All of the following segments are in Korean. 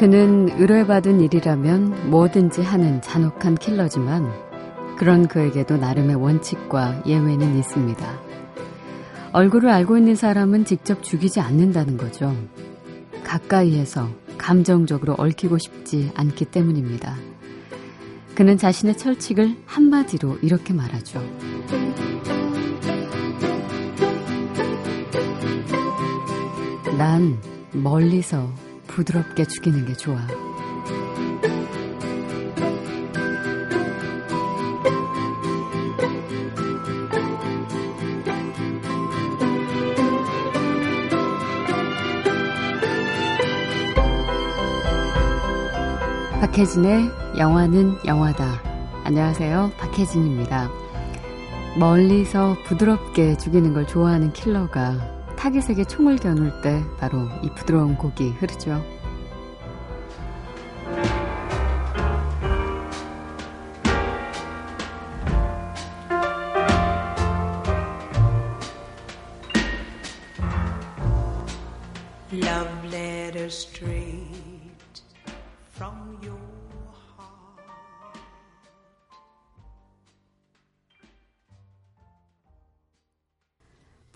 그는 의뢰받은 일이라면 뭐든지 하는 잔혹한 킬러지만 그런 그에게도 나름의 원칙과 예외는 있습니다. 얼굴을 알고 있는 사람은 직접 죽이지 않는다는 거죠. 가까이에서 감정적으로 얽히고 싶지 않기 때문입니다. 그는 자신의 철칙을 한마디로 이렇게 말하죠. 난 멀리서 부드럽게 죽이는 게 좋아. 박혜진의 영화는 영화다. 안녕하세요. 박혜진입니다. 멀리서 부드럽게 죽이는 걸 좋아하는 킬러가 타깃에게 총을 겨눌 때 바로 이 부드러운 곡이 흐르죠.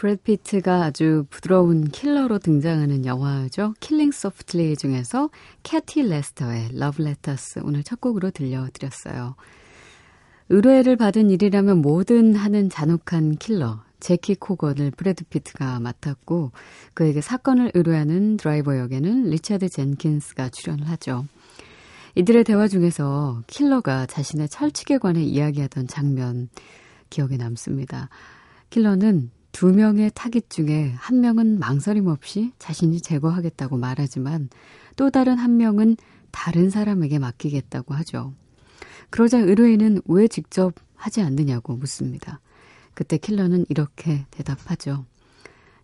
브래드 피트가 아주 부드러운 킬러로 등장하는 영화죠. Killing Softly 중에서 캐티 레스터의 Love Letters 오늘 첫 곡으로 들려드렸어요. 의뢰를 받은 일이라면 뭐든 하는 잔혹한 킬러 제키 코건을 브래드 피트가 맡았고 그에게 사건을 의뢰하는 드라이버 역에는 리차드 젠킨스가 출연을 하죠. 이들의 대화 중에서 킬러가 자신의 철칙에 관해 이야기하던 장면 기억에 남습니다. 킬러는 두 명의 타깃 중에 한 명은 망설임 없이 자신이 제거하겠다고 말하지만 또 다른 한 명은 다른 사람에게 맡기겠다고 하죠. 그러자 의뢰인은 왜 직접 하지 않느냐고 묻습니다. 그때 킬러는 이렇게 대답하죠.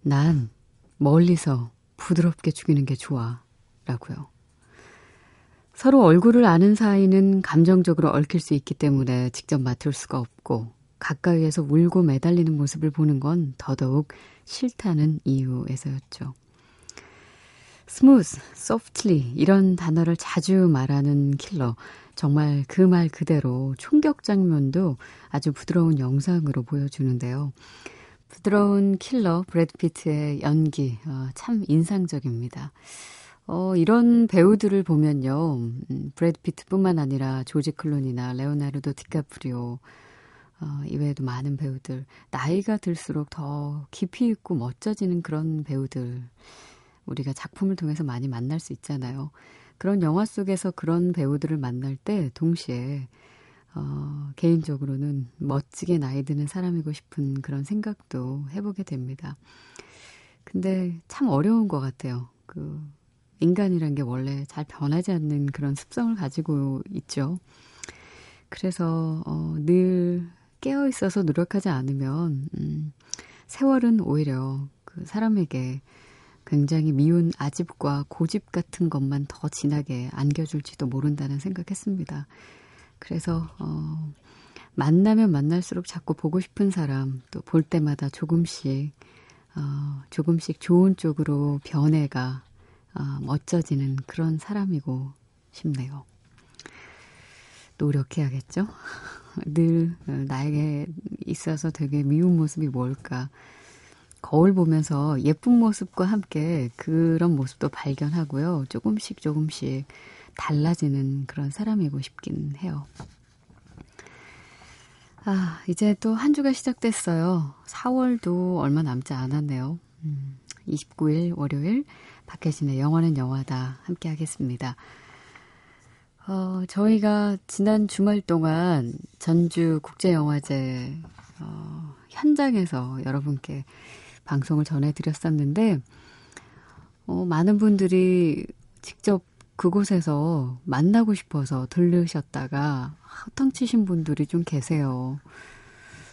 난 멀리서 부드럽게 죽이는 게 좋아. 라고요. 서로 얼굴을 아는 사이는 감정적으로 얽힐 수 있기 때문에 직접 맡을 수가 없고 가까이에서 울고 매달리는 모습을 보는 건 더더욱 싫다는 이유에서였죠. smooth, softly 이런 단어를 자주 말하는 킬러. 정말 그 말 그대로 총격 장면도 아주 부드러운 영상으로 보여주는데요. 부드러운 킬러 브래드 피트의 연기 어, 참 인상적입니다. 어, 이런 배우들을 보면요. 음, 브래드 피트뿐만 아니라 조지 클루니나 레오나르도 디카프리오 어, 이외에도 많은 배우들, 나이가 들수록 더 깊이 있고 멋져지는 그런 배우들, 우리가 작품을 통해서 많이 만날 수 있잖아요. 그런 영화 속에서 그런 배우들을 만날 때 동시에 어, 개인적으로는 멋지게 나이 드는 사람이고 싶은 그런 생각도 해보게 됩니다. 근데 참 어려운 것 같아요. 그, 인간이란 게 원래 잘 변하지 않는 그런 습성을 가지고 있죠. 그래서, 어, 늘 깨어 있어서 노력하지 않으면 음, 세월은 오히려 그 사람에게 굉장히 미운 아집과 고집 같은 것만 더 진하게 안겨줄지도 모른다는 생각했습니다. 그래서 어, 만나면 만날수록 자꾸 보고 싶은 사람 또 볼 때마다 조금씩 어, 조금씩 좋은 쪽으로 변해가 어, 멋져지는 그런 사람이고 싶네요. 노력해야겠죠? 늘 나에게 있어서 되게 미운 모습이 뭘까. 거울 보면서 예쁜 모습과 함께 그런 모습도 발견하고요. 조금씩 조금씩 달라지는 그런 사람이고 싶긴 해요. 아, 이제 또 한 주가 시작됐어요. 4월도 얼마 남지 않았네요. 음, 29일 월요일 박혜진의 영화는 영화다 함께 하겠습니다. 어, 저희가 지난 주말 동안 전주 국제영화제 어, 현장에서 여러분께 방송을 전해드렸었는데 어, 많은 분들이 직접 그곳에서 만나고 싶어서 들르셨다가 허탕치신 분들이 좀 계세요.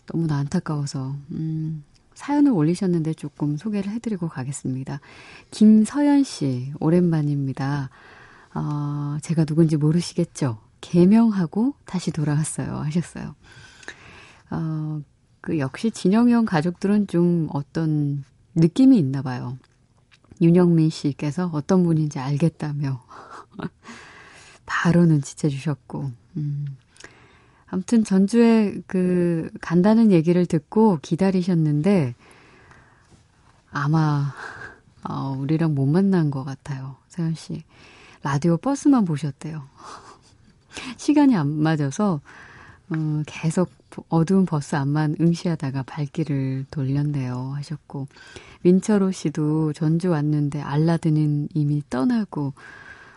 너무나 안타까워서 음, 사연을 올리셨는데 조금 소개를 해드리고 가겠습니다. 김서연 씨 오랜만입니다. 어, 제가 누군지 모르시겠죠? 개명하고 다시 돌아왔어요. 하셨어요. 어, 그 역시 진영형 가족들은 좀 어떤 느낌이 있나 봐요. 윤영민 씨께서 어떤 분인지 알겠다며 바로 눈치채 주셨고, 음. 아무튼 전주에 그 간다는 얘기를 듣고 기다리셨는데 아마 어, 우리랑 못 만난 것 같아요. 세현 씨. 라디오 버스만 보셨대요. 시간이 안 맞아서 어, 계속 어두운 버스 안만 응시하다가 발길을 돌렸네요 하셨고 민철호 씨도 전주 왔는데 알라딘은 이미 떠나고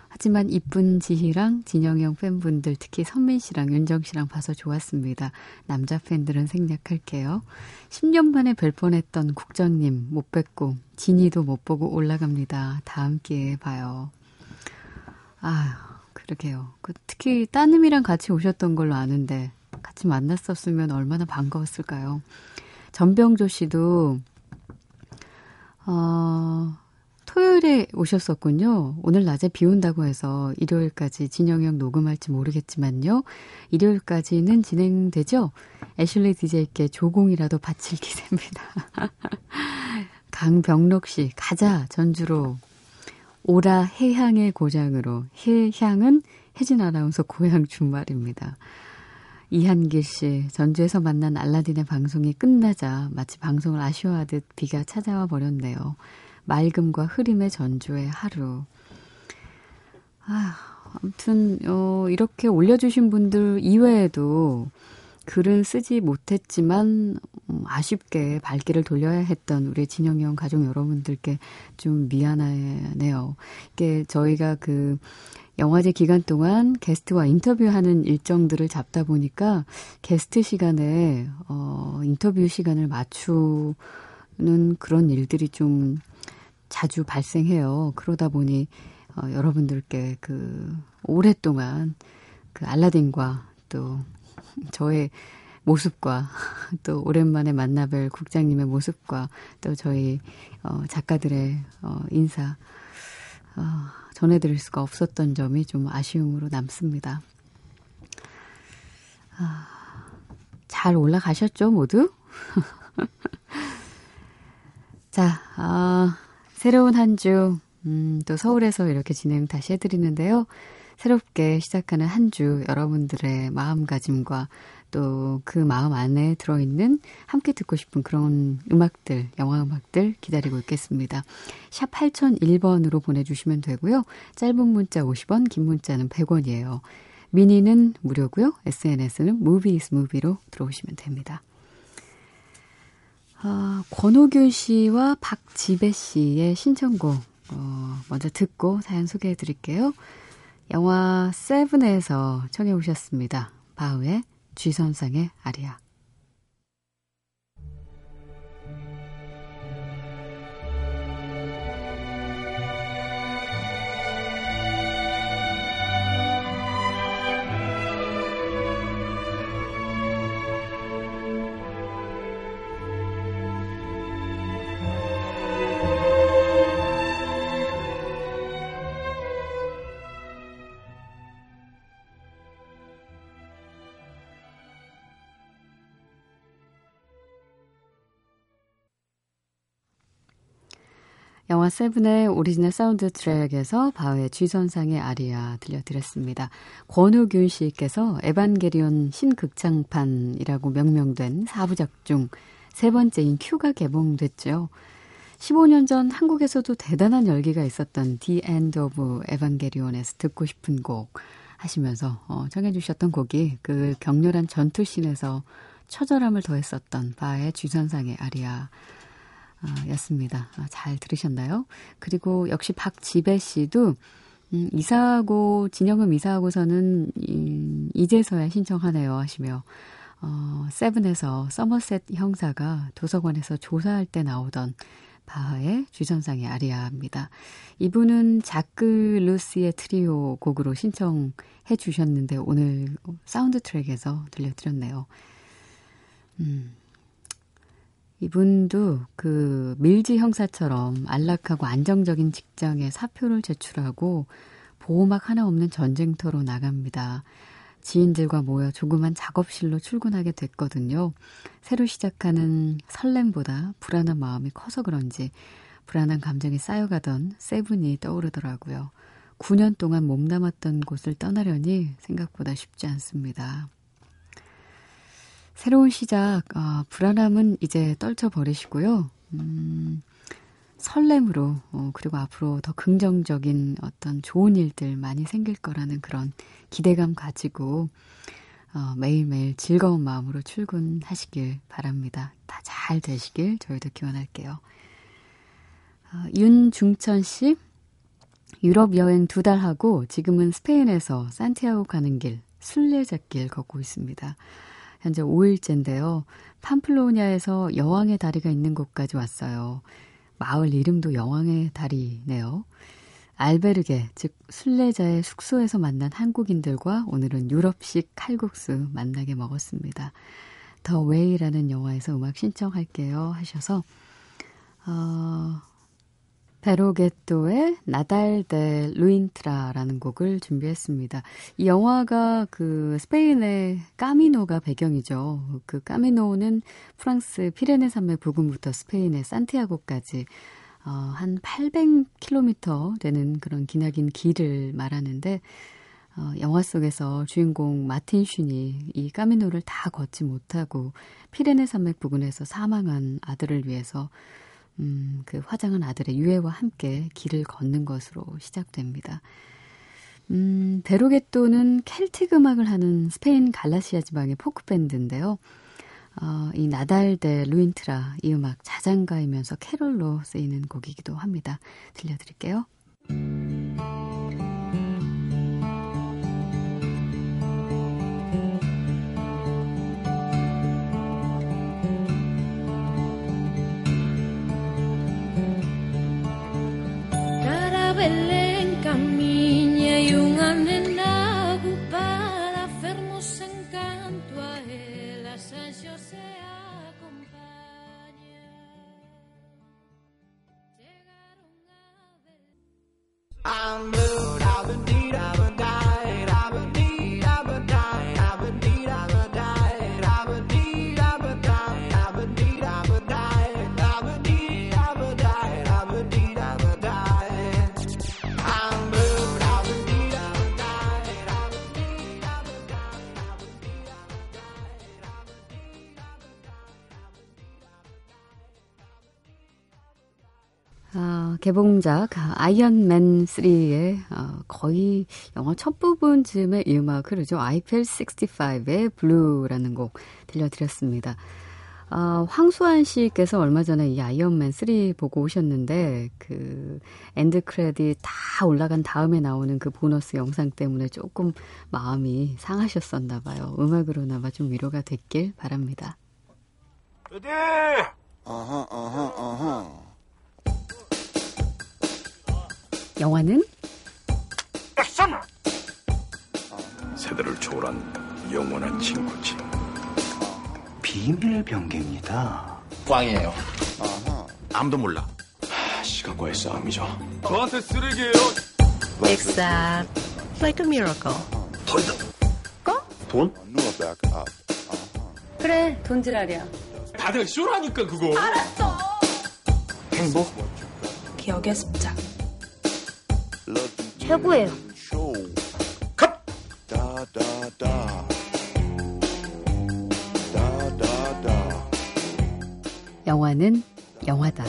하지만 이쁜 지희랑 진영형 팬분들 특히 선민 씨랑 윤정 씨랑 봐서 좋았습니다. 남자 팬들은 생략할게요. 10년 만에 뵐 뻔했던 국장님 못 뵙고 진이도 못 보고 올라갑니다. 다음 기회에 봐요. 아, 그러게요. 그 특히 따님이랑 같이 오셨던 걸로 아는데 같이 만났었으면 얼마나 반가웠을까요? 전병조 씨도 어, 토요일에 오셨었군요. 오늘 낮에 비 온다고 해서 일요일까지 진영형 녹음할지 모르겠지만요. 일요일까지는 진행되죠? 애슐리 DJ께 조공이라도 바칠 기세입니다. 강병록 씨, 가자, 전주로. 오라 해향의 고장으로. 해향은 혜진 아나운서 고향 준말입니다. 이한길 씨, 전주에서 만난 알라딘의 방송이 끝나자 마치 방송을 아쉬워하듯 비가 찾아와 버렸네요. 맑음과 흐림의 전주의 하루. 아, 아무튼, 어, 이렇게 올려주신 분들 이외에도 글은 쓰지 못했지만, 음, 아쉽게 발길을 돌려야 했던 우리 진영형 가족 여러분들께 좀 미안하네요. 이게 저희가 그, 영화제 기간 동안 게스트와 인터뷰하는 일정들을 잡다 보니까 게스트 시간에 어 인터뷰 시간을 맞추는 그런 일들이 좀 자주 발생해요. 그러다 보니 어, 여러분들께 그 오랫동안 그 알라딘과 또 저의 모습과 또 오랜만에 만나뵐 국장님의 모습과 또 저희 어, 작가들의 어, 인사 어, 전해드릴 수가 없었던 점이 좀 아쉬움으로 남습니다. 아, 잘 올라가셨죠, 모두? 자, 아, 새로운 한 주, 음, 또 서울에서 이렇게 진행 다시 해드리는데요. 새롭게 시작하는 한 주 여러분들의 마음가짐과 또 그 마음 안에 들어있는 함께 듣고 싶은 그런 음악들, 영화 음악들 기다리고 있겠습니다. 샵 8001번으로 보내주시면 되고요. 짧은 문자 50원, 긴 문자는 100원이에요. 미니는 무료고요. SNS는 무비스 무비로 들어오시면 됩니다. 아, 권호균 씨와 박지배 씨의 신청곡 어, 먼저 듣고 사연 소개해 드릴게요. 영화 세븐에서 청해 오셨습니다. 바우의 쥐선상의 아리아. 영화 세븐의 오리지널 사운드 트랙에서 바흐의 G선상의 아리아 들려드렸습니다. 권우균 씨께서 에반게리온 신극장판이라고 명명된 4부작 중 세 번째인 Q가 개봉됐죠. 15년 전 한국에서도 대단한 열기가 있었던 The End of 에반게리온에서 듣고 싶은 곡 하시면서 어, 청해주셨던 곡이 그 격렬한 전투씬에서 처절함을 더했었던 바하의 G선상의 아리아 아, 였습니다. 아, 잘 들으셨나요? 그리고 역시 박지배 씨도 음, 이사하고 진영음 이사하고서는 음, 이제서야 신청하네요 하시며 어, 세븐에서 서머셋 형사가 도서관에서 조사할 때 나오던 바하의 G선상의 아리아입니다. 이분은 자크 루시에 트리오 곡으로 신청해 주셨는데 오늘 사운드 트랙에서 들려드렸네요. 음, 이분도 그 밀지 형사처럼 안락하고 안정적인 직장에 사표를 제출하고 보호막 하나 없는 전쟁터로 나갑니다. 지인들과 모여 조그만 작업실로 출근하게 됐거든요. 새로 시작하는 설렘보다 불안한 마음이 커서 그런지 불안한 감정이 쌓여가던 세븐이 떠오르더라고요. 9년 동안 몸담았던 곳을 떠나려니 생각보다 쉽지 않습니다. 새로운 시작, 아, 불안함은 이제 떨쳐버리시고요. 음, 설렘으로, 어, 그리고 앞으로 더 긍정적인 어떤 좋은 일들 많이 생길 거라는 그런 기대감 가지고, 어, 매일매일 즐거운 마음으로 출근하시길 바랍니다. 다 잘 되시길 저희도 기원할게요. 어, 윤중천 씨, 유럽 여행 두 달 하고 지금은 스페인에서 산티아고 가는 길, 순례자길 걷고 있습니다. 현재 5일째인데요. 팜플로니아에서 여왕의 다리가 있는 곳까지 왔어요. 마을 이름도 여왕의 다리네요. 알베르게, 즉 순례자의 숙소에서 만난 한국인들과 오늘은 유럽식 칼국수 맛나게 먹었습니다. The Way라는 영화에서 음악 신청할게요 하셔서 어, 베로게토의 Nadal de Luintra라는 곡을 준비했습니다. 이 영화가 그 스페인의 까미노가 배경이죠. 그 까미노는 프랑스 피레네 산맥 부근부터 스페인의 산티아고까지 어, 한 800km 되는 그런 기나긴 길을 말하는데 어, 영화 속에서 주인공 마틴 쉰이 이 까미노를 다 걷지 못하고 피레네 산맥 부근에서 사망한 아들을 위해서 음, 그 화장한 아들의 유해와 함께 길을 걷는 것으로 시작됩니다. 음, 베로게토는 켈틱 음악을 하는 스페인 갈라시아 지방의 포크 밴드인데요. 어, 이 Nadal de Luintra 이 음악 자장가이면서 캐롤로 쓰이는 곡이기도 합니다. 들려드릴게요. I'm blue. 개봉작 아이언맨 3의 어, 거의 영화 첫 부분쯤의 이 음악 흐르죠. 아이펠 65의 Blue라는 곡 들려드렸습니다. 어, 황수환 씨께서 얼마 전에 이 아이언맨 3 보고 오셨는데 그 end credit 다 올라간 다음에 나오는 그 보너스 영상 때문에 조금 마음이 상하셨었나 봐요. 음악으로나마 좀 위로가 됐길 바랍니다. 어디? 어허 어허 어허. 영화는 액션! 세대를 초월한 영원한 친구지. 비밀 병기입니다. 꽝이에요. 아하. 아무도 몰라. 하, 시간과의 싸움이죠. 저한테 쓰레기예요. Except like a miracle. 돈이다. 거? 돈? 그래, 돈 지랄이야. 다들 쇼라니까 그거. 알았어. 행복? 기억의 습작. 최고예요. 컷! 영화는 영화다.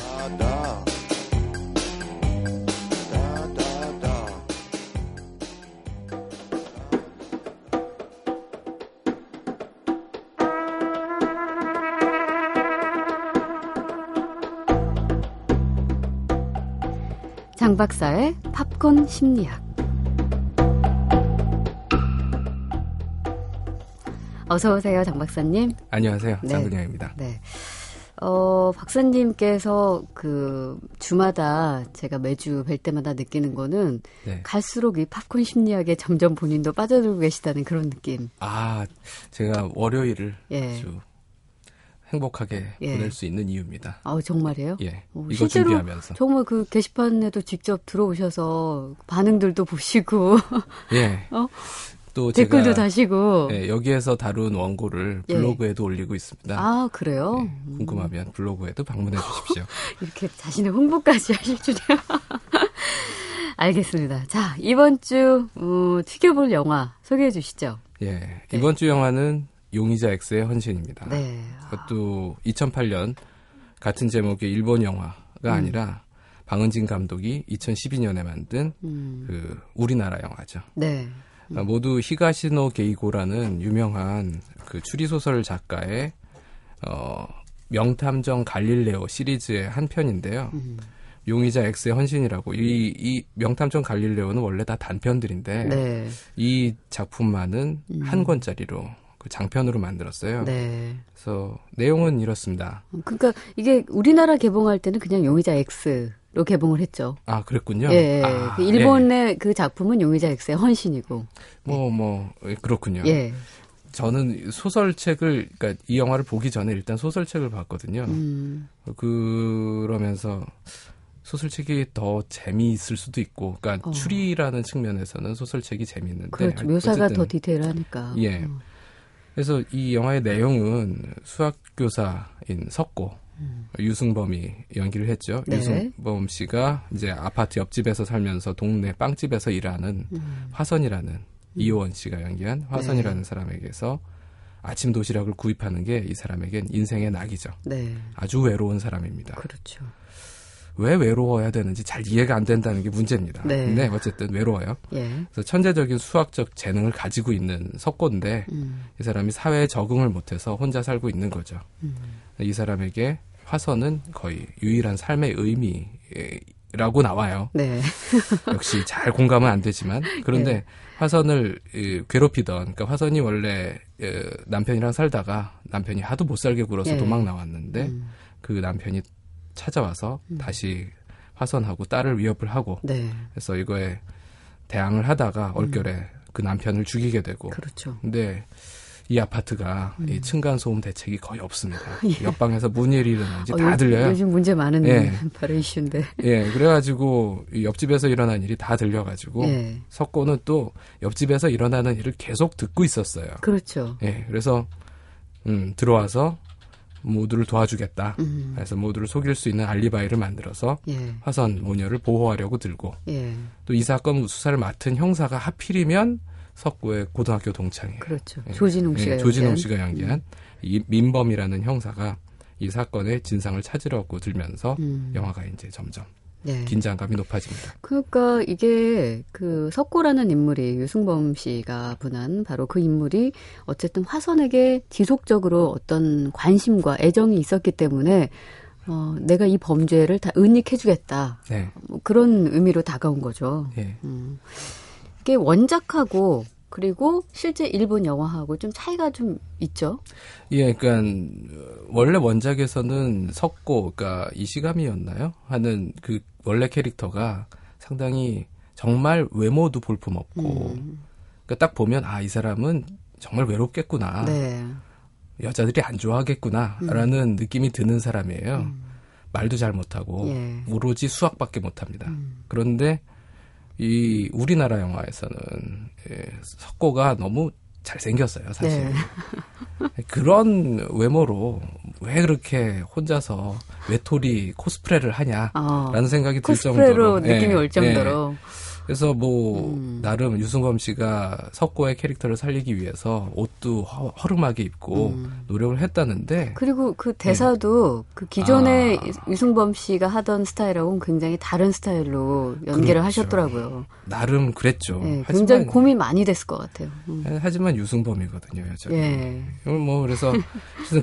박사의 팝콘 심리학. 어서 오세요, 장 박사님. 안녕하세요, 네. 장근영입니다. 네. 어, 박사님께서 그 주마다 제가 매주 뵐 때마다 느끼는 거는 네. 갈수록 이 팝콘 심리학에 점점 본인도 빠져들고 계시다는 그런 느낌. 아, 제가 월요일을 예. 아주 행복하게 예. 보낼 수 있는 이유입니다. 아 정말이에요? 예. 오, 이거 준비하면서 정말 그 게시판에도 직접 들어오셔서 반응들도 보시고 예. 어? 또 댓글도 다시고 예, 여기에서 다룬 원고를 예. 블로그에도 예. 올리고 있습니다. 아 그래요? 예, 궁금하면 블로그에도 방문해 주십시오. 이렇게 자신의 홍보까지 하실 줄이야. 알겠습니다. 자, 이번 주, 어, 튀겨볼 영화 소개해 주시죠. 예. 네. 이번 주 영화는 용의자 X의 헌신입니다. 네. 그것도 2008년 같은 제목의 일본 영화가 음. 아니라 방은진 감독이 2012년에 만든 음. 그 우리나라 영화죠. 네. 음. 모두 히가시노 게이고라는 유명한 그 추리소설 작가의 어 명탐정 갈릴레오 시리즈의 한 편인데요. 음. 용의자 X의 헌신이라고 이, 이 명탐정 갈릴레오는 원래 다 단편들인데 네. 이 작품만은 음. 한 권짜리로 그 장편으로 만들었어요. 네. 그래서 내용은 이렇습니다. 그러니까 이게 우리나라 개봉할 때는 그냥 용의자 X로 개봉을 했죠. 아 그랬군요. 예. 아, 그 일본의 예. 그 작품은 용의자 X의 헌신이고. 뭐뭐 뭐, 예, 그렇군요. 예. 저는 소설책을 그러니까 이 영화를 보기 전에 일단 소설책을 봤거든요. 음. 그러면서 소설책이 더 재미있을 수도 있고, 그러니까 어. 추리라는 측면에서는 소설책이 재미있는데 그렇죠. 묘사가 더 디테일하니까. 예. 어. 그래서 이 영화의 내용은 수학 교사인 석고 음. 유승범이 연기를 했죠. 네. 유승범 씨가 이제 아파트 옆집에서 살면서 동네 빵집에서 일하는 음. 화선이라는 음. 이호원 씨가 연기한 화선이라는 네. 사람에게서 아침 도시락을 구입하는 게 이 사람에겐 인생의 낙이죠. 네. 아주 외로운 사람입니다. 그렇죠. 왜 외로워야 되는지 잘 이해가 안 된다는 게 문제입니다. 네. 근데 어쨌든 외로워요. 예. 그래서 천재적인 수학적 재능을 가지고 있는 석고인데 음. 이 사람이 사회에 적응을 못해서 혼자 살고 있는 거죠. 음. 이 사람에게 화선은 거의 유일한 삶의 의미 라고 나와요. 네. 역시 잘 공감은 안 되지만 그런데 네. 화선을 괴롭히던 그러니까 화선이 원래 남편이랑 살다가 남편이 하도 못 살게 굴어서 네. 도망 나왔는데 음. 그 남편이 찾아와서 음. 다시 화선하고 딸을 위협을 하고 네. 그래서 이거에 대항을 하다가 얼결에 음. 그 남편을 죽이게 되고 그렇죠. 근데 이 아파트가 음. 이 층간 소음 대책이 거의 없습니다. 예. 옆방에서 무슨 일이 일어나는지 어, 다 들려요. 요즘 문제 많은 예. 바로 이슈인데. 예, 그래가지고 옆집에서 일어난 일이 다 들려가지고 예. 석고는 또 옆집에서 일어나는 일을 계속 듣고 있었어요. 그렇죠. 예, 그래서 음, 들어와서 모두를 도와주겠다. 음. 그래서 모두를 속일 수 있는 알리바이를 만들어서 예. 화선 모녀를 보호하려고 들고 예. 또이 사건 수사를 맡은 형사가 하필이면 석구의 고등학교 동창이에요. 그렇죠. 예. 조진웅 씨가 예, 조진웅 씨가 연기한 음. 이 민범이라는 형사가 이 사건의 진상을 찾으려고 들면서 음. 영화가 이제 점점 네. 긴장감이 높아집니다. 그러니까 이게 그 석고라는 인물이 유승범 씨가 분한 바로 그 인물이 어쨌든 화선에게 지속적으로 어떤 관심과 애정이 있었기 때문에 어, 내가 이 범죄를 다 은닉해주겠다. 네. 뭐 그런 의미로 다가온 거죠. 네. 음. 이게 원작하고 그리고 실제 일본 영화하고 좀 차이가 좀 있죠. 예, 그러니까 원래 원작에서는 석고, 그러니까 이시감이었나요? 하는 그 원래 캐릭터가 상당히 정말 외모도 볼품 없고, 음. 그러니까 딱 보면 아 이 사람은 정말 외롭겠구나. 네. 여자들이 안 좋아하겠구나라는 음. 느낌이 드는 사람이에요. 음. 말도 잘 못하고 예. 오로지 수학밖에 못합니다. 음. 그런데 이 우리나라 영화에서는 예, 석고가 너무 잘생겼어요, 사실. 네. 그런 외모로 왜 그렇게 혼자서 외톨이 코스프레를 하냐라는 어, 생각이 들 정도로 느낌이 예, 올 정도로 예. 그래서 뭐 음. 나름 유승범 씨가 석고의 캐릭터를 살리기 위해서 옷도 허, 름하게 입고 음. 노력을 했다는데 그리고 그 대사도 네. 그 기존의 아. 유승범 씨가 하던 스타일하고는 굉장히 다른 스타일로 연기를 그렇죠. 하셨더라고요. 나름 그랬죠. 네, 굉장히 고민 많이 됐을 것 같아요. 음. 하지만 유승범이거든요, 여전히. 예. 뭐 그래서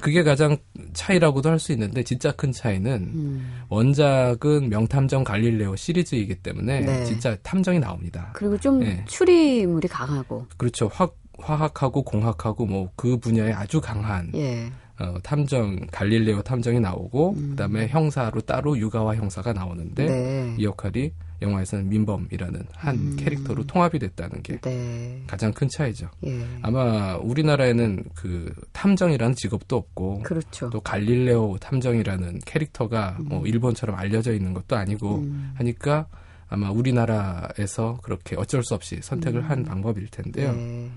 그게 가장 차이라고도 할 수 있는데 진짜 큰 차이는 음. 원작은 명탐정 갈릴레오 시리즈이기 때문에 네. 진짜 탐정 이 나옵니다. 그리고 좀 네. 추리물이 강하고. 그렇죠. 화학, 화학하고 공학하고 뭐 그 분야에 아주 강한 예. 어, 탐정 갈릴레오 탐정이 나오고 음. 그다음에 형사로 따로 유가와 형사가 나오는데 네. 이 역할이 영화에서는 민범이라는 한 음. 캐릭터로 통합이 됐다는 게 네. 가장 큰 차이죠. 예. 아마 우리나라에는 그 탐정이라는 직업도 없고 그렇죠. 또 갈릴레오 탐정이라는 캐릭터가 음. 뭐 일본처럼 알려져 있는 것도 아니고 음. 하니까 아마 우리나라에서 그렇게 어쩔 수 없이 선택을 한 음. 방법일 텐데요. 네.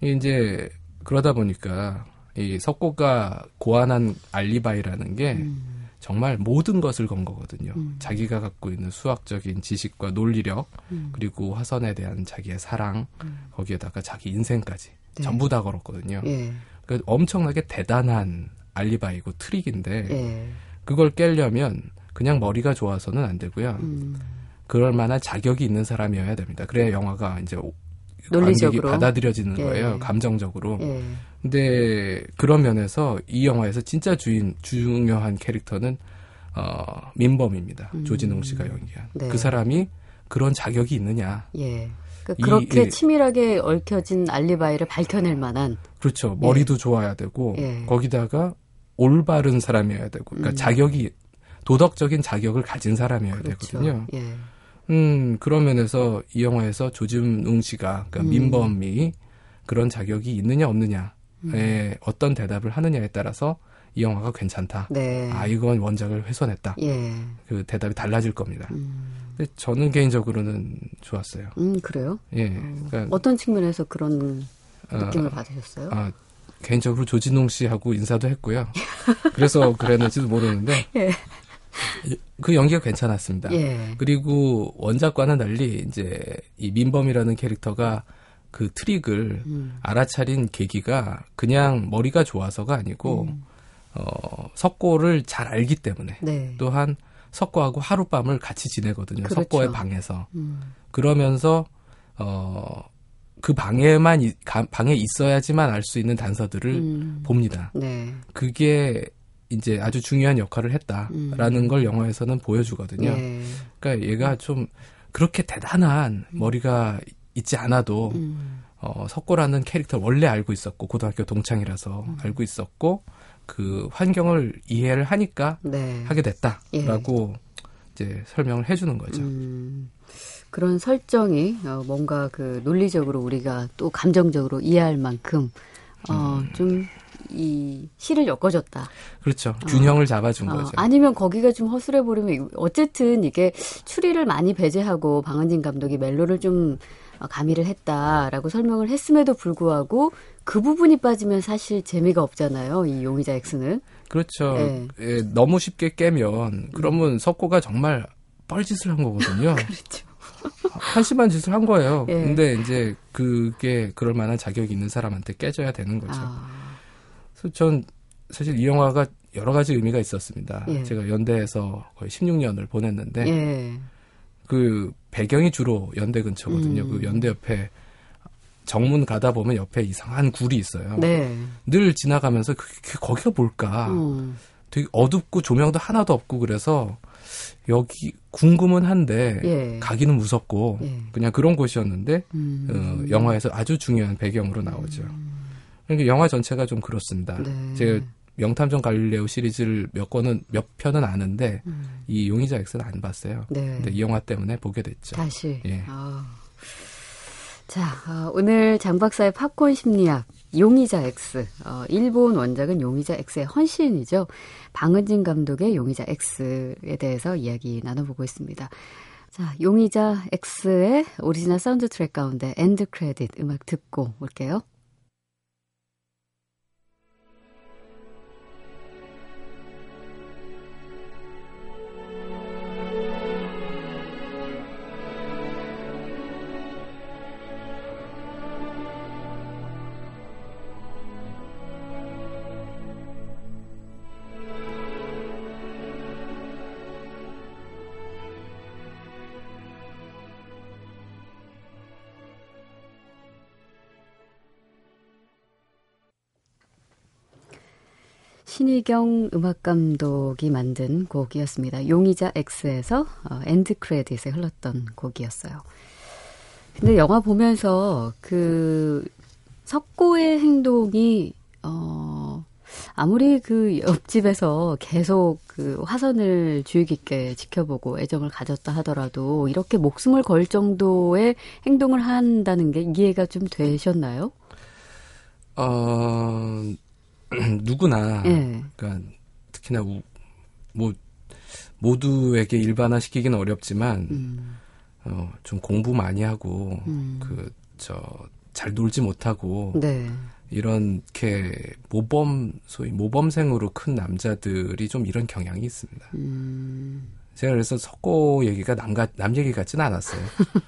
이제 그러다 보니까 이 석고가 고안한 알리바이라는 게 음. 정말 모든 것을 건 거거든요. 음. 자기가 갖고 있는 수학적인 지식과 논리력, 음. 그리고 화선에 대한 자기의 사랑, 거기에다가 자기 인생까지 네. 전부 다 걸었거든요. 예. 그러니까 엄청나게 대단한 알리바이고 트릭인데 예. 그걸 깨려면 그냥 머리가 좋아서는 안 되고요. 음. 그럴 만한 자격이 있는 사람이어야 됩니다. 그래야 영화가 이제 오- 논리적으로. 관객이 받아들여지는 예. 거예요. 감정적으로. 예. 근데 그런 면에서 이 영화에서 진짜 주인 중요한 캐릭터는 어, 민범입니다. 조진웅 씨가 연기한 음. 네. 그 사람이 그런 자격이 있느냐? 예. 그 이- 그렇게 예. 치밀하게 얽혀진 알리바이를 밝혀낼 만한 그렇죠. 머리도 좋아야 되고 예. 거기다가 올바른 사람이어야 되고, 그러니까 음. 자격이 도덕적인 자격을 가진 사람이어야 그렇죠. 되거든요. 예. 음 그런 면에서 이 영화에서 조진웅 씨가 그러니까 음. 민범이 그런 자격이 있느냐 없느냐에 음. 어떤 대답을 하느냐에 따라서 이 영화가 괜찮다. 네. 아 이건 원작을 훼손했다. 예. 그 대답이 달라질 겁니다. 음. 근데 저는 개인적으로는 좋았어요. 음, 그래요? 예, 그러니까 어떤 측면에서 그런 어, 느낌을 받으셨어요? 아, 개인적으로 조진웅 씨하고 인사도 했고요. 그래서 그랬는지도 모르는데 예. 그 연기가 괜찮았습니다. 예. 그리고 원작과는 달리 이제 이 민범이라는 캐릭터가 그 트릭을 음. 알아차린 계기가 그냥 머리가 좋아서가 아니고 음. 어, 석고를 잘 알기 때문에 네. 또한 석고하고 하룻밤을 같이 지내거든요. 그렇죠. 석고의 방에서. 음. 그러면서 어, 그 방에만 방에 있어야지만 알 수 있는 단서들을 음. 봅니다. 네. 그게 이제 아주 중요한 역할을 했다라는 걸 영화에서는 보여주거든요. 예. 그러니까 얘가 좀 그렇게 대단한 머리가 있지 않아도 음. 어, 석고라는 캐릭터 원래 알고 있었고 고등학교 동창이라서 음. 알고 있었고 그 환경을 이해를 하니까 네. 하게 됐다라고 이제 설명을 해주는 거죠. 음, 그런 설정이 어, 뭔가 그 논리적으로 우리가 또 감정적으로 이해할 만큼 어, 음. 좀 이 실을 엮어줬다. 그렇죠. 균형을 잡아준 어, 거죠. 아니면 거기가 좀 허술해 버리면 이- 어쨌든 이게 추리를 많이 배제하고 방은진 감독이 멜로를 좀 어, 가미를 했다라고 설명을 했음에도 불구하고 그 부분이 빠지면 사실 재미가 없잖아요. 이 용의자 X는. 그렇죠. 네. 예, 너무 쉽게 깨면 그러면 석고가 정말 뻘짓을 한 거거든요. 그렇죠. 한심한 짓을 한 거예요. 예. 근데 이제 그게 그럴 만한 자격이 있는 사람한테 깨져야 되는 거죠. 아, 그래서 전 사실 이 영화가 여러 가지 의미가 있었습니다. 예. 제가 연대에서 거의 16년을 보냈는데 예. 그 배경이 주로 연대 근처거든요. 음. 그 연대 옆에 정문 가다 보면 옆에 이상한 굴이 있어요. 네. 늘 지나가면서 그, 그 거기가 뭘까? 음, 되게 어둡고 조명도 하나도 없고 그래서 여기 궁금은 한데 예. 가기는 무섭고 예. 그냥 그런 곳이었는데 음. 어, 영화에서 아주 중요한 배경으로 나오죠. 그러니까 영화 전체가 좀 그렇습니다. 네. 제가 명탐정 갈릴레오 시리즈를 몇 권은 몇 편은 아는데 음. 이 용의자 X는 안 봤어요. 네. 근데 이 영화 때문에 보게 됐죠. 다시. 예. 아. 자, 어, 오늘 장 박사의 팝콘 심리학 용의자 X. 어, 일본 원작은 용의자 X의 헌신이죠. 방은진 감독의 용의자 X에 대해서 이야기 나눠보고 있습니다. 자, 용의자 X의 오리지널 사운드 트랙 가운데 end credit 음악 듣고 올게요. 신희경 음악 감독이 만든 곡이었습니다. 용의자 X에서 어, end credit에 흘렀던 곡이었어요. 근데 영화 보면서 그 석고의 행동이 어 아무리 그 옆집에서 계속 그 화선을 주의 깊게 지켜보고 애정을 가졌다 하더라도 이렇게 목숨을 걸 정도의 행동을 한다는 게 이해가 좀 되셨나요? 어, 누구나, 예. 그러니까 특히나 우- 뭐 모두에게 일반화시키기는 어렵지만 음, 어, 좀 공부 많이 하고 음. 그저 잘 놀지 못하고 네. 이렇게 모범 소위 모범생으로 큰 남자들이 좀 이런 경향이 있습니다. 음. 제가 그래서 석고 얘기가 남가 남 얘기 같지는 않았어요.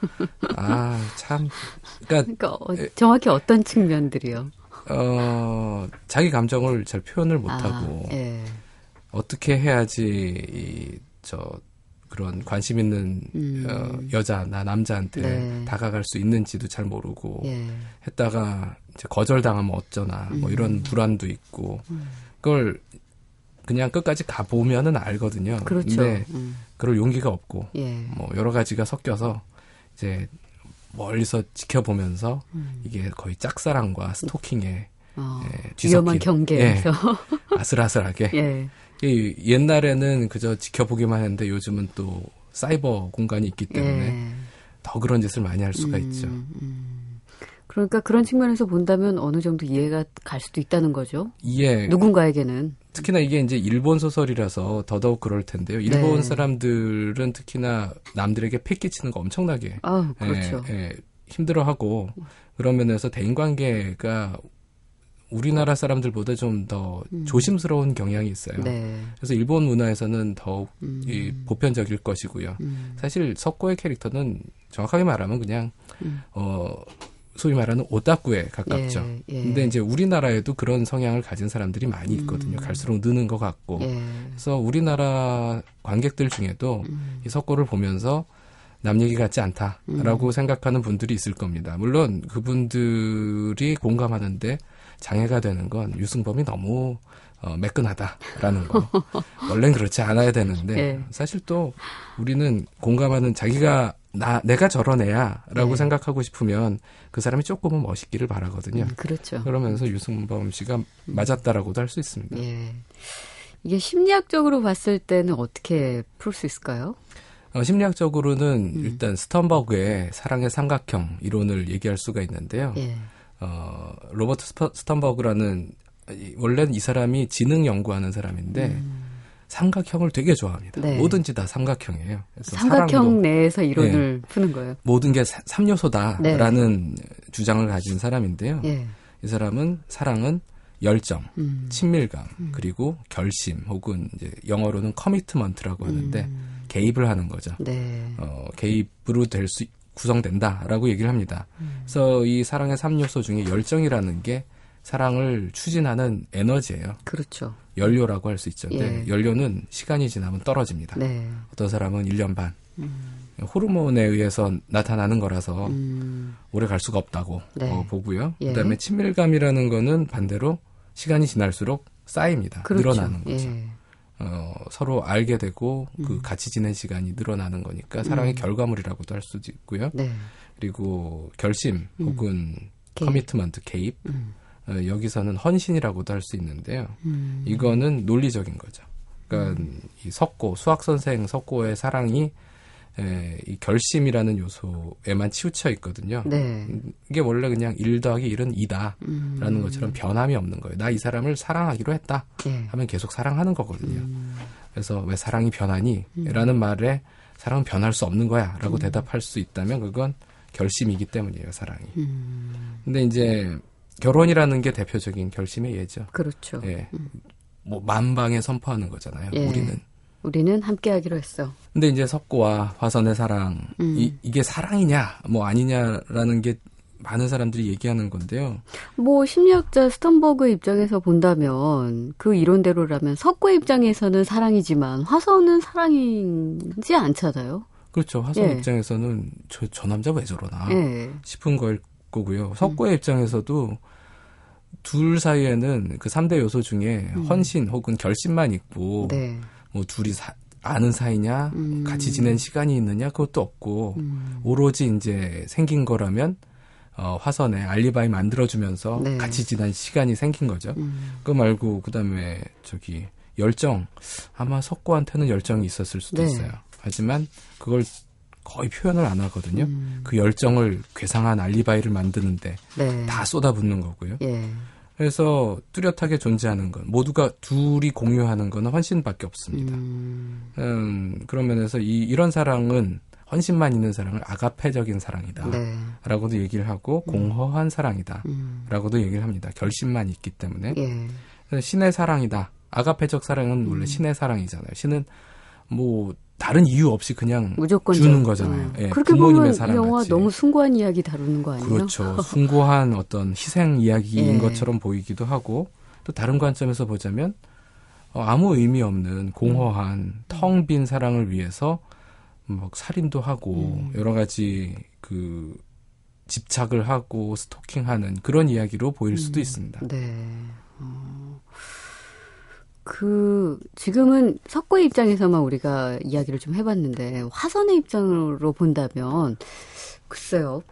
아 참, 그러니까 그러니까 어, 정확히 어떤 측면들이요? 어 자기 감정을 잘 표현을 못하고 아, 예. 어떻게 해야지 이, 저 그런 관심 있는 음. 어, 여자나 남자한테 네. 다가갈 수 있는지도 잘 모르고 예. 했다가 이제 거절당하면 어쩌나 뭐 이런 불안도 있고 그걸 그냥 끝까지 가 보면은 알거든요. 그렇죠. 근데 음. 그럴 용기가 없고 예. 뭐 여러 가지가 섞여서 이제 멀리서 지켜보면서 음. 이게 거의 짝사랑과 스토킹에 어, 예, 위험한 뒤섞인, 경계에서 아슬아슬하게 예. 이 옛날에는 그저 지켜보기만 했는데 요즘은 또 사이버 공간이 있기 때문에 예. 더 그런 짓을 많이 할 수가 있죠. 음. 그러니까 그런 측면에서 본다면 어느 정도 이해가 갈 수도 있다는 거죠. 이게 누군가에게는. 특히나 이게 이제 일본 소설이라서 더더욱 그럴 텐데요. 일본 네. 사람들은 특히나 남들에게 패 끼치는 거 엄청나게 아, 그렇죠. 예, 예, 힘들어하고 그런 면에서 대인관계가 우리나라 사람들보다 좀더 조심스러운 경향이 있어요. 음. 네. 그래서 일본 문화에서는 더욱 음. 이 보편적일 것이고요. 음. 사실 석고의 캐릭터는 정확하게 말하면 그냥 음. 어 소위 말하는 오타쿠에 가깝죠. 예, 예. 근데 이제 우리나라에도 그런 성향을 가진 사람들이 많이 있거든요. 음. 갈수록 느는 것 같고. 예. 그래서 우리나라 관객들 중에도 음. 이 석고를 보면서 남 얘기 같지 않다라고 생각하는 분들이 있을 겁니다. 물론 그분들이 공감하는데 장애가 되는 건 유승범이 너무 어, 매끈하다라는 거. 원래는 그렇지 않아야 되는데 예. 사실 또 우리는 공감하는 자기가 나 내가 저런 애야라고 예. 생각하고 싶으면 그 사람이 조금은 멋있기를 바라거든요. 음, 그렇죠. 그러면서 유승범 씨가 맞았다라고도 할 수 있습니다. 예. 이게 심리학적으로 봤을 때는 어떻게 풀 수 있을까요? 어, 심리학적으로는 음. 일단 스턴버그의 사랑의 삼각형 이론을 얘기할 수가 있는데요. 예. 어, 로버트 스턴버그라는 이- 원래는 이 사람이 지능 연구하는 사람인데 삼각형을 되게 좋아합니다. 음. 네. 뭐든지 다 삼각형이에요. 그래서 삼각형 사랑도 내에서 이론을 푸는 거예요. 모든 게 3요소다라는 주장을 가진 사람인데요. 예. 이 사람은 사랑은 열정, 음. 친밀감, 그리고 결심 혹은 이제 영어로는 commitment라고 하는데 음. 개입을 하는 거죠. 네. 어, 개입으로 될 수 구성된다라고 얘기를 합니다. 음. 그래서 이 사랑의 3요소 중에 열정이라는 게 사랑을 추진하는 에너지예요. 그렇죠. 연료라고 할 수 있죠. 근데 예. 연료는 시간이 지나면 떨어집니다. 네. 어떤 사람은 1년 반. 호르몬에 의해서 나타나는 거라서 음. 오래 갈 수가 없다고 네. 어, 보고요. 예. 그다음에 친밀감이라는 거는 반대로 시간이 지날수록 쌓입니다. 그렇죠. 늘어나는 거죠. 예. 어, 서로 알게 되고 음. 그 같이 지낸 시간이 늘어나는 거니까 사랑의 결과물이라고도 할 수도 있고요. 네. 그리고 결심 혹은 개입. 커미트먼트 개입 음. 어, 여기서는 헌신이라고도 할 수 있는데요. 음. 이거는 논리적인 거죠. 그러니까 이 석고 수학 선생 석고의 사랑이 에, 이 결심이라는 요소에만 치우쳐 있거든요. 네. 이게 원래 그냥 1 더하기 1은 2다라는 음. 것처럼 변함이 없는 거예요. 나 이 사람을 사랑하기로 했다 예. 하면 계속 사랑하는 거거든요. 음. 그래서 왜 사랑이 변하니? 라는 말에 사랑은 변할 수 없는 거야 라고 대답할 수 있다면 그건 결심이기 때문이에요, 사랑이. 음. 근데 이제 결혼이라는 게 대표적인 결심의 예죠. 그렇죠. 예. 뭐 만방에 선포하는 거잖아요. 예. 우리는. 우리는 함께 하기로 했어. 근데 이제 석고와 화선의 사랑 음. 이, 이게 사랑이냐 뭐 아니냐라는 게 많은 사람들이 얘기하는 건데요. 뭐 심리학자 스턴버그 입장에서 본다면 그 이론대로라면 석고의 입장에서는 사랑이지만 화선은 사랑이지 않잖아요. 그렇죠. 화선 예. 입장에서는 저, 저 남자 왜 저러나 예. 싶은 거일 거고요. 석고의 입장에서도 둘 사이에는 그 3대 요소 중에 헌신 혹은 결심만 있고 네. 뭐 둘이 사- 아는 사이냐 음. 같이 지낸 시간이 있느냐 그것도 없고 음. 오로지 이제 생긴 거라면 어, 화선에 알리바이 만들어주면서 네. 같이 지난 시간이 생긴 거죠. 음. 그거 말고 그다음에 저기 열정 아마 석고한테는 열정이 있었을 수도 네. 있어요. 하지만 그걸 거의 표현을 안 하거든요. 음. 그 열정을 괴상한 알리바이를 만드는데 네. 다 쏟아붓는 거고요. 예. 그래서 뚜렷하게 존재하는 건 모두가 둘이 공유하는 건 헌신밖에 없습니다. 음. 음, 그런 면에서 이, 이런 사랑은 헌신만 있는 사랑을 아가페적인 사랑이다. 네. 라고도 얘기를 하고 공허한 사랑이다. 음. 라고도 얘기를 합니다. 결심만 있기 때문에. 예. 신의 사랑이다. 아가페적 사랑은 음. 원래 신의 사랑이잖아요. 신은 뭐 다른 이유 없이 그냥 무조건 주는 거잖아요. 예, 그렇게 부모님의 보면 이 사랑 영화 같이. 너무 숭고한 이야기 다루는 거 아니에요? 그렇죠. 숭고한 어떤 희생 이야기인 예. 것처럼 보이기도 하고 또 다른 관점에서 보자면 어, 아무 의미 없는 공허한 음. 텅빈 사랑을 위해서 뭐 살인도 하고 음. 여러 가지 그 집착을 하고 스토킹하는 그런 이야기로 보일 수도 있습니다. 네. 어, 그 지금은 석고의 입장에서만 우리가 이야기를 좀 해봤는데 화선의 입장으로 본다면 글쎄요.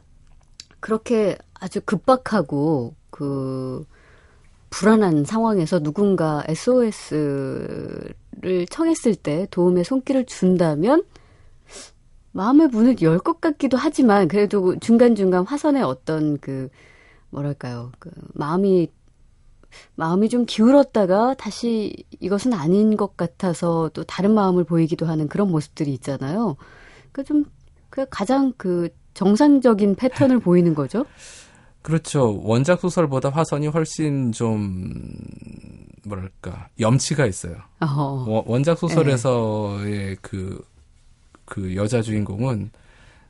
그렇게 아주 급박하고 그 불안한 상황에서 누군가 SOS를 청했을 때 도움의 손길을 준다면 마음의 문을 열 것 같기도 하지만 그래도 중간중간 화선의 어떤 그 뭐랄까요 그 마음이 마음이 좀 기울었다가 다시 이것은 아닌 것 같아서 또 다른 마음을 보이기도 하는 그런 모습들이 있잖아요. 그러니까 좀그 가장 그 정상적인 패턴을 보이는 거죠. 그렇죠. 원작 소설보다 화선이 훨씬 좀 뭐랄까 염치가 있어요. 어. 원- 원작 소설에서의 그, 그 여자 주인공은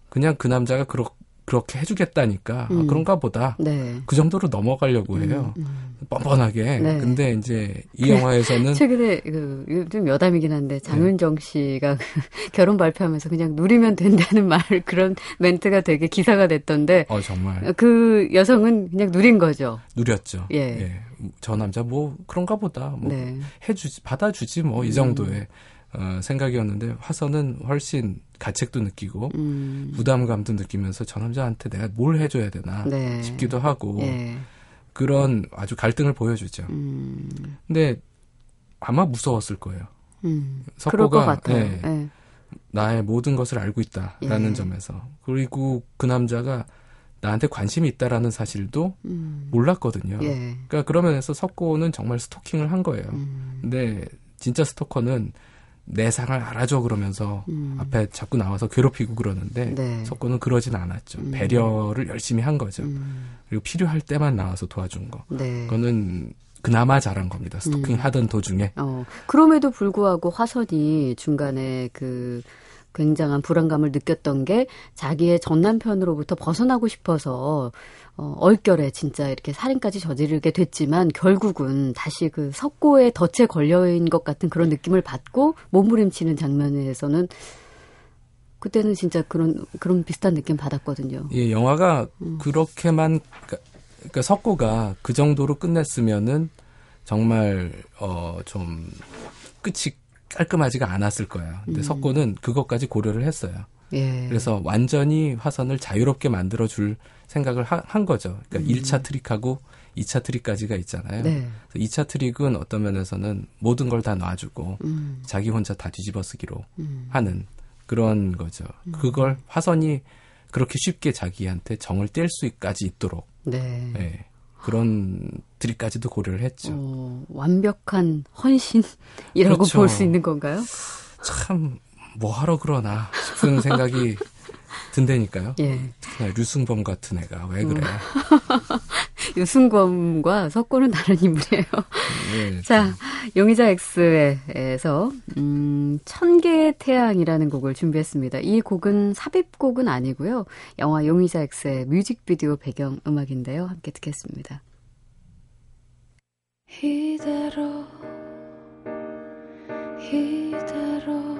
그냥 그 남자가 그렇, 그렇게 해주겠다니까 아, 음. 그런가 보다. 네. 그 정도로 넘어가려고 해요. 뻔뻔하게. 네. 근데 이제 이 영화에서는 최근에 그좀 여담이긴 한데 장윤정 씨가 그 결혼 발표하면서 그냥 누리면 된다는 말 그런 멘트가 되게 기사가 됐던데 어 정말 그 여성은 그냥 누린 거죠. 누렸죠. 예. 저 남자 뭐 그런가 보다. 뭐 네. 해주지 받아주지 뭐 이 정도의 어, 생각이었는데 화선은 훨씬 가책도 느끼고 음. 부담감도 느끼면서 저 남자한테 내가 뭘 해줘야 되나 네. 싶기도 하고 예. 그런 아주 갈등을 보여주죠. 음. 근데 아마 무서웠을 거예요. 음. 석고가, 같아요. 예. 예. 나의 모든 것을 알고 있다라는 예. 점에서 그리고 그 남자가 나한테 관심이 있다라는 사실도 음. 몰랐거든요. 예. 그러니까 그런 면에서 석고는 정말 스토킹을 한 거예요. 음. 근데 진짜 스토커는 내 상을 알아줘 그러면서 음. 앞에 자꾸 나와서 괴롭히고 그러는데 네. 석고는 그러진 않았죠. 배려를 열심히 한 거죠. 음. 그리고 필요할 때만 나와서 도와준 거. 네. 그거는 그나마 잘한 겁니다. 스토킹 음. 하던 도중에. 어, 그럼에도 불구하고 화선이 중간에 그 굉장한 불안감을 느꼈던 게 자기의 전 남편으로부터 벗어나고 싶어서 어, 얼결에 진짜 이렇게 살인까지 저지르게 됐지만 결국은 다시 그 석고에 덫에 걸려인 것 같은 그런 느낌을 받고 몸부림치는 장면에서는 그때는 진짜 그런 그런 비슷한 느낌 받았거든요. 예, 영화가 음. 그렇게만 그러니까, 그러니까 석고가 그 정도로 끝냈으면은 정말 어 좀 끝이 깔끔하지가 않았을 거예요. 음. 근데 석고는 그것까지 고려를 했어요. 예. 그래서 완전히 화선을 자유롭게 만들어 줄 생각을 하- 한 거죠. 그러니까 1차 트릭하고 2차 트릭까지가 있잖아요. 음. 네. 그래서 2차 트릭은 어떤 면에서는 모든 걸 다 놔주고 음. 자기 혼자 다 뒤집어 쓰기로 음. 하는 그런 거죠. 그걸 화선이 그렇게 쉽게 자기한테 정을 뗄 수까지 있도록 네. 예, 그런 트릭까지도 고려를 했죠. 어, 완벽한 헌신이라고 그렇죠. 볼수 있는 건가요? 참 뭐 하러 그러나 싶은 생각이 든다니까요. 예. 특히나 류승범 같은 애가 왜 그래? 유승범과 석고는 다른 인물이에요. 예, 자, 용의자 X에서 음, 천 개의 태양이라는 곡을 준비했습니다. 이 곡은 삽입곡은 아니고요. 영화 용의자 X의 뮤직비디오 배경 음악인데요. 함께 듣겠습니다. 이대로 이대로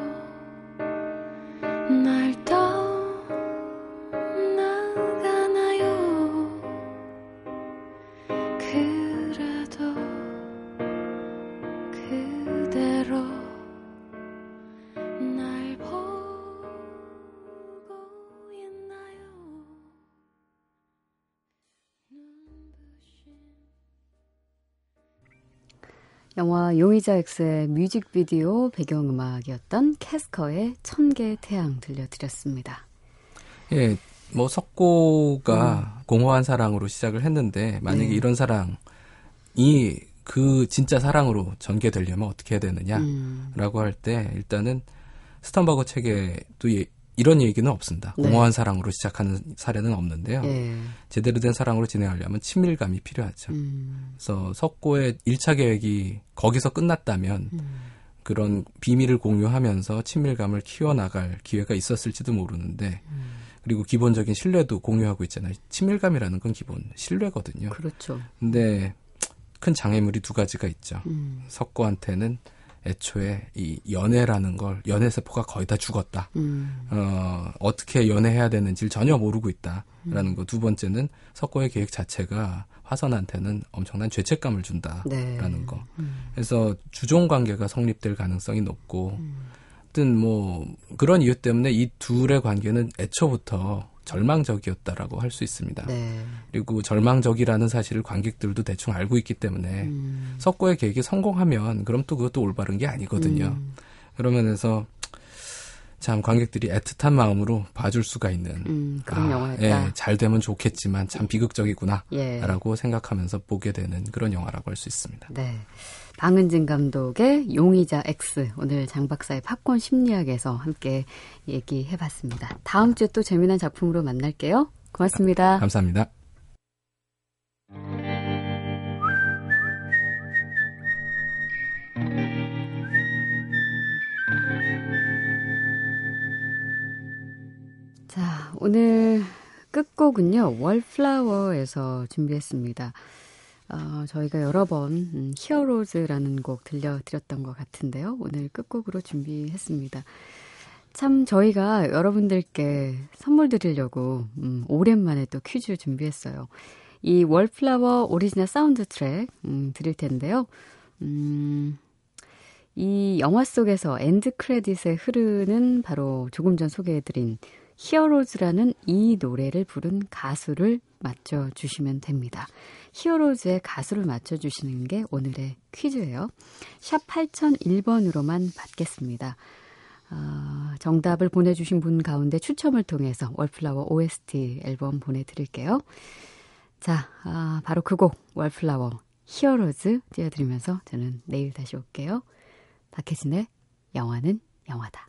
영화 용의자 X의 뮤직비디오 배경음악이었던 캐스커의 천개의 태양 들려드렸습니다. 예, 뭐 석고가 공허한 사랑으로 시작을 했는데 만약에 음. 네. 이런 사랑이 그 진짜 사랑으로 전개되려면 어떻게 해야 되느냐라고 음, 할때 일단은 스턴버거 책에도 예- 이런 얘기는 없습니다. 네. 공허한 사랑으로 시작하는 사례는 없는데요. 예. 제대로 된 사랑으로 진행하려면 친밀감이 필요하죠. 음, 그래서 석고의 1차 계획이 거기서 끝났다면 음. 그런 비밀을 공유하면서 친밀감을 키워나갈 기회가 있었을지도 모르는데 음. 그리고 기본적인 신뢰도 공유하고 있잖아요. 친밀감이라는 건 기본 신뢰거든요. 그렇죠. 근데 큰 장애물이 두 가지가 있죠. 음, 석고한테는 애초에 이 연애라는 걸 연애 세포가 거의 다 죽었다. 음, 어, 어떻게 연애해야 되는지를 전혀 모르고 음. 있다라는 거. 두 번째는 석고의 계획 자체가 화선한테는 엄청난 죄책감을 준다라는 네. 거. 음. 그래서 주종 관계가 성립될 가능성이 높고, 음. 하여튼 뭐 그런 이유 때문에 이 둘의 관계는 애초부터 절망적이었다라고 할 수 있습니다. 네. 그리고 절망적이라는 사실을 관객들도 대충 알고 있기 때문에 음, 석고의 계획이 성공하면 그럼 또 그것도 올바른 게 아니거든요. 음, 그런 면에서 참 관객들이 애틋한 마음으로 봐줄 수가 있는 음, 그런 아, 영화였다. 예, 잘 되면 좋겠지만 참 비극적이구나 예. 라고 생각하면서 보게 되는 그런 영화라고 할 수 있습니다. 네. 방은진 감독의 용의자 X 오늘 장 박사의 팝콘 심리학에서 함께 얘기해 봤습니다. 다음 주에 또 재미난 작품으로 만날게요. 고맙습니다. 감사합니다. 자, 오늘 끝곡은요, 월플라워에서 준비했습니다. 어, 저희가 여러 번 음, Heroes라는 곡 들려드렸던 것 같은데요. 오늘 끝곡으로 준비했습니다. 참 저희가 여러분들께 선물 드리려고 음, 오랜만에 또 퀴즈 준비했어요. 이 Wallflower 오리지널 사운드 트랙 음, 드릴 텐데요. 음, 이 영화 속에서 end credit에 흐르는 바로 조금 전 소개해드린 Heroes라는 이 노래를 부른 가수를 맞춰주시면 됩니다. 히어로즈의 가수를 맞춰주시는 게 오늘의 퀴즈예요. 샵 8001번으로만 받겠습니다. 아, 정답을 보내주신 분 가운데 추첨을 통해서 월플라워 OST 앨범 보내드릴게요. 자, 아, 바로 그 곡, 월플라워, 히어로즈 띄워드리면서 저는 내일 다시 올게요. 박혜진의 영화는 영화다.